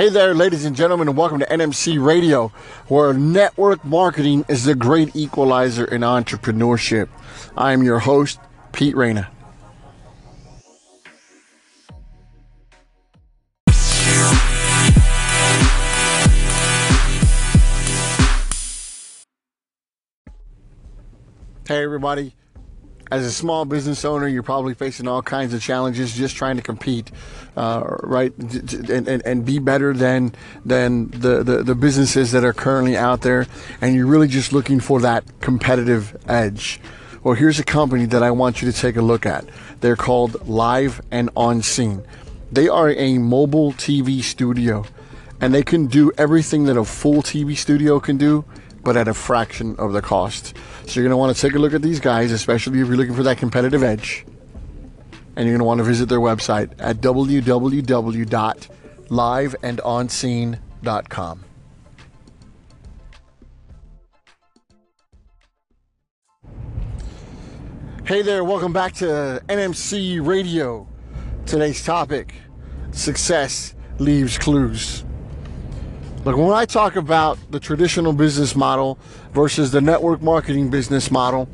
Hey there, ladies and gentlemen, and welcome to NMC Radio, where network marketing is the great equalizer in entrepreneurship. I am your host, Pete Reyna. Hey, everybody as a small business owner, you're probably facing all kinds of challenges just trying to compete, uh, right, and, and, and be better than than the, the, the businesses that are currently out there, and you're really just looking for that competitive edge. Well, here's a company that I want you to take a look at. They're called Live and On Scene. They are a mobile TV studio, and they can do everything that a full TV studio can do but at a fraction of the cost. So you're going to want to take a look at these guys, especially if you're looking for that competitive edge. And you're going to want to visit their website at www.liveandonscene.com. Hey there, welcome back to NMC Radio. Today's topic success leaves clues. Look, when I talk about the traditional business model versus the network marketing business model,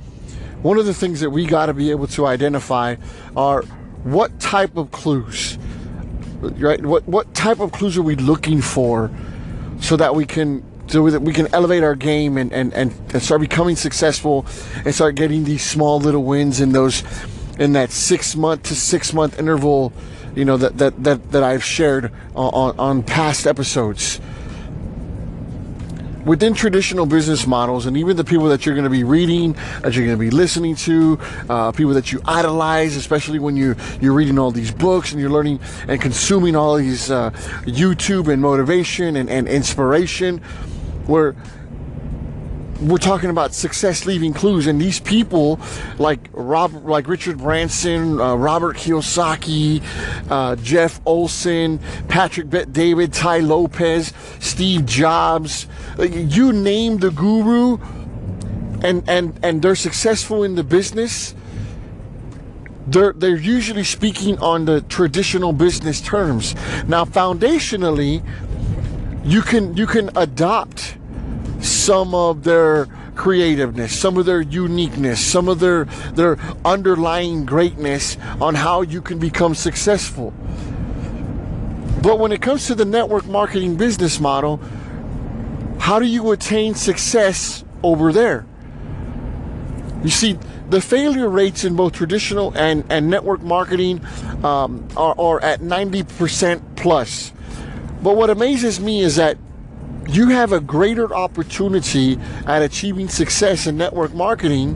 one of the things that we got to be able to identify are what type of clues, right? What what type of clues are we looking for so that we can so that we can elevate our game and, and, and start becoming successful and start getting these small little wins in those in that six month to six month interval, you know, that that that, that I've shared on, on past episodes within traditional business models, and even the people that you're going to be reading, that you're going to be listening to, uh, people that you idolize, especially when you you're reading all these books and you're learning and consuming all these uh, YouTube and motivation and, and inspiration, where we're talking about success leaving clues, and these people like Rob, like Richard Branson, uh, Robert Kiyosaki, uh, Jeff Olson, Patrick Bet David, Tai Lopez, Steve Jobs, you name the guru, and and and they're successful in the business. They're, they're usually speaking on the traditional business terms. Now, foundationally, you can you can adopt some of their creativeness, some of their uniqueness, some of their their underlying greatness on how you can become successful. But when it comes to the network marketing business model, how do you attain success over there? You see, the failure rates in both traditional and, and network marketing um, are, are at 90% plus. But what amazes me is that you have a greater opportunity at achieving success in network marketing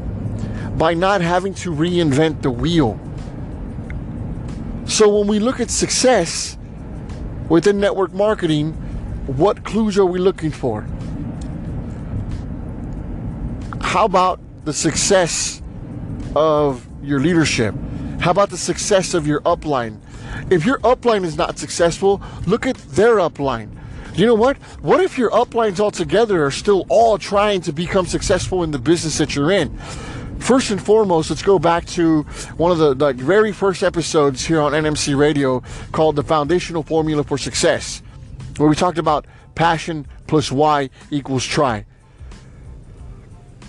by not having to reinvent the wheel. So when we look at success within network marketing, what clues are we looking for? How about the success of your leadership? How about the success of your upline? If your upline is not successful, look at their upline you know what? What if your uplines altogether are still all trying to become successful in the business that you're in? First and foremost, let's go back to one of the very first episodes here on NMC Radio called The Foundational Formula for Success, where we talked about passion plus why equals try.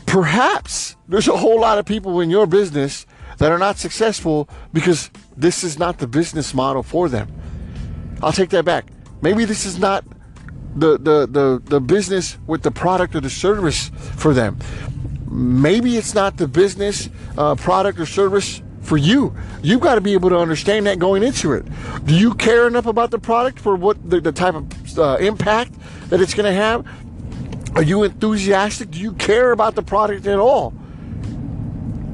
Perhaps there's a whole lot of people in your business that are not successful because this is not the business model for them. I'll take that back. Maybe this is not the, the, the, the business with the product or the service for them. Maybe it's not the business, uh, product, or service for you. You've got to be able to understand that going into it. Do you care enough about the product for what the, the type of uh, impact that it's going to have? Are you enthusiastic? Do you care about the product at all?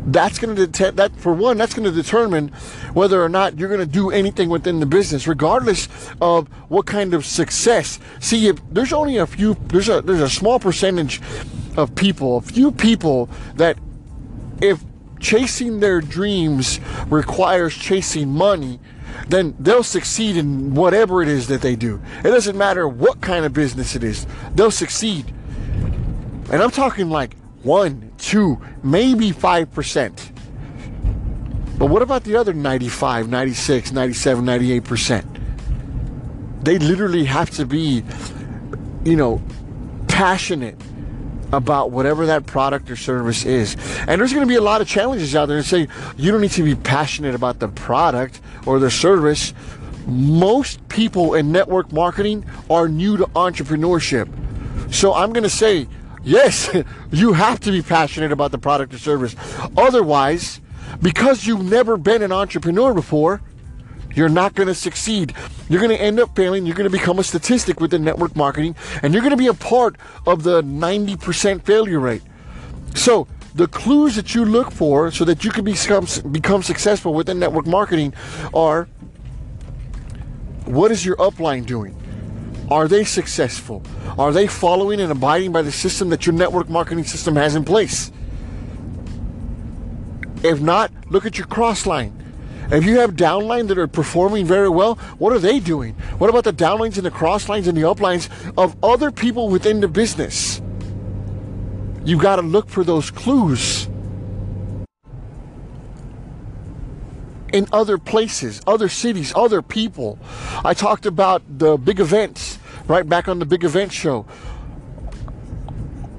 that's going to det- that for one that's going to determine whether or not you're going to do anything within the business regardless of what kind of success see if there's only a few there's a there's a small percentage of people a few people that if chasing their dreams requires chasing money then they'll succeed in whatever it is that they do it doesn't matter what kind of business it is they'll succeed and i'm talking like one, two, maybe 5%. But what about the other 95, 96, 97, 98%? they literally have to be, you know, passionate about whatever that product or service is. And there's going to be a lot of challenges out there and say you don't need to be passionate about the product or the service. Most people in network marketing are new to entrepreneurship. So I'm going to say, yes, you have to be passionate about the product or service. Otherwise, because you've never been an entrepreneur before, you're not going to succeed. You're going to end up failing. You're going to become a statistic within network marketing, and you're going to be a part of the 90% failure rate. So, the clues that you look for so that you can become, become successful within network marketing are what is your upline doing? Are they successful? Are they following and abiding by the system that your network marketing system has in place? If not, look at your cross line. If you have downlines that are performing very well, what are they doing? What about the downlines and the crosslines and the uplines of other people within the business? You've got to look for those clues in other places, other cities, other people. I talked about the big events right back on the big event show.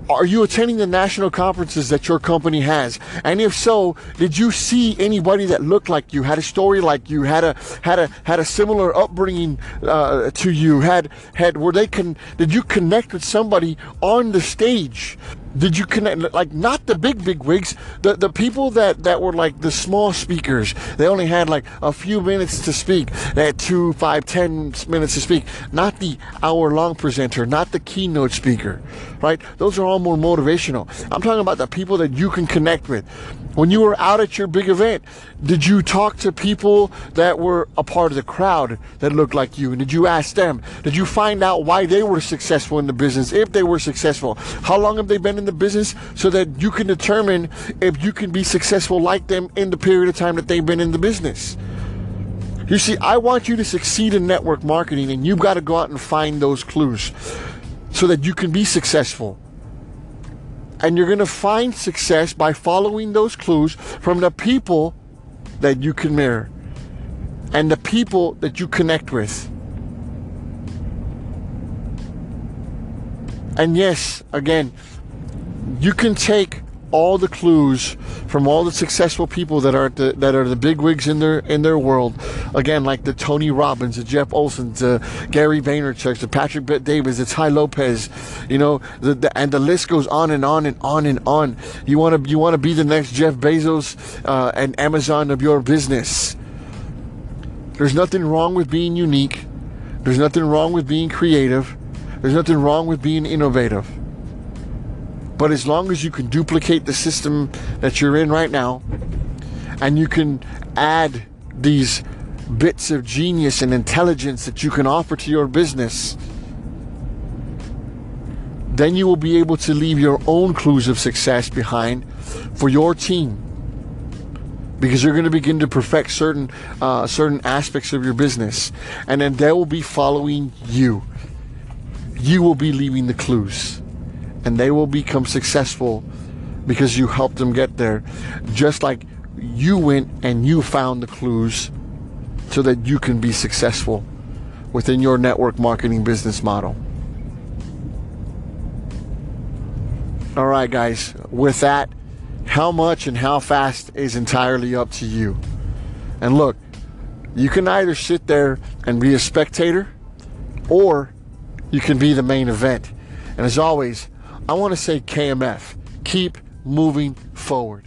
Are you attending the national conferences that your company has? And if so, did you see anybody that looked like you, had a story like you, had a had a had a similar upbringing uh, to you? Had had were they can? Did you connect with somebody on the stage did you connect like not the big big wigs the the people that that were like the small speakers. They only had like a few minutes to speak. They had two five ten minutes to speak. Not the hour long presenter not the keynote speaker right? Those are all more motivational. I'm talking about the people that you can connect with. When you were out at your big event did you talk to people that were a part of the crowd that looked like you? And did you ask them? Did you find out why they were successful in the business if they were successful? How long have they been in the business so that you can determine if you can be successful like them in the period of time that they've been in the business. You see, I want you to succeed in network marketing, and you've got to go out and find those clues so that you can be successful. And you're going to find success by following those clues from the people that you can mirror and the people that you connect with. And yes, again, you can take all the clues from all the successful people that are the, that are the big wigs in their in their world. Again, like the Tony Robbins, the Jeff Olsons, the Gary Vaynerchuk, the Patrick Bet Davis, the Tai Lopez, you know, the, the, and the list goes on and on and on and on. You want to you want to be the next Jeff Bezos uh, and Amazon of your business. There's nothing wrong with being unique. There's nothing wrong with being creative. There's nothing wrong with being innovative. But as long as you can duplicate the system that you're in right now, and you can add these bits of genius and intelligence that you can offer to your business, then you will be able to leave your own clues of success behind for your team. Because you're going to begin to perfect certain uh, certain aspects of your business and then they will be following you. You will be leaving the clues and they will become successful because you helped them get there. Just like you went and you found the clues so that you can be successful within your network marketing business model. All right, guys, with that, how much and how fast is entirely up to you. And look, you can either sit there and be a spectator or you can be the main event. And as always, I want to say KMF, keep moving forward.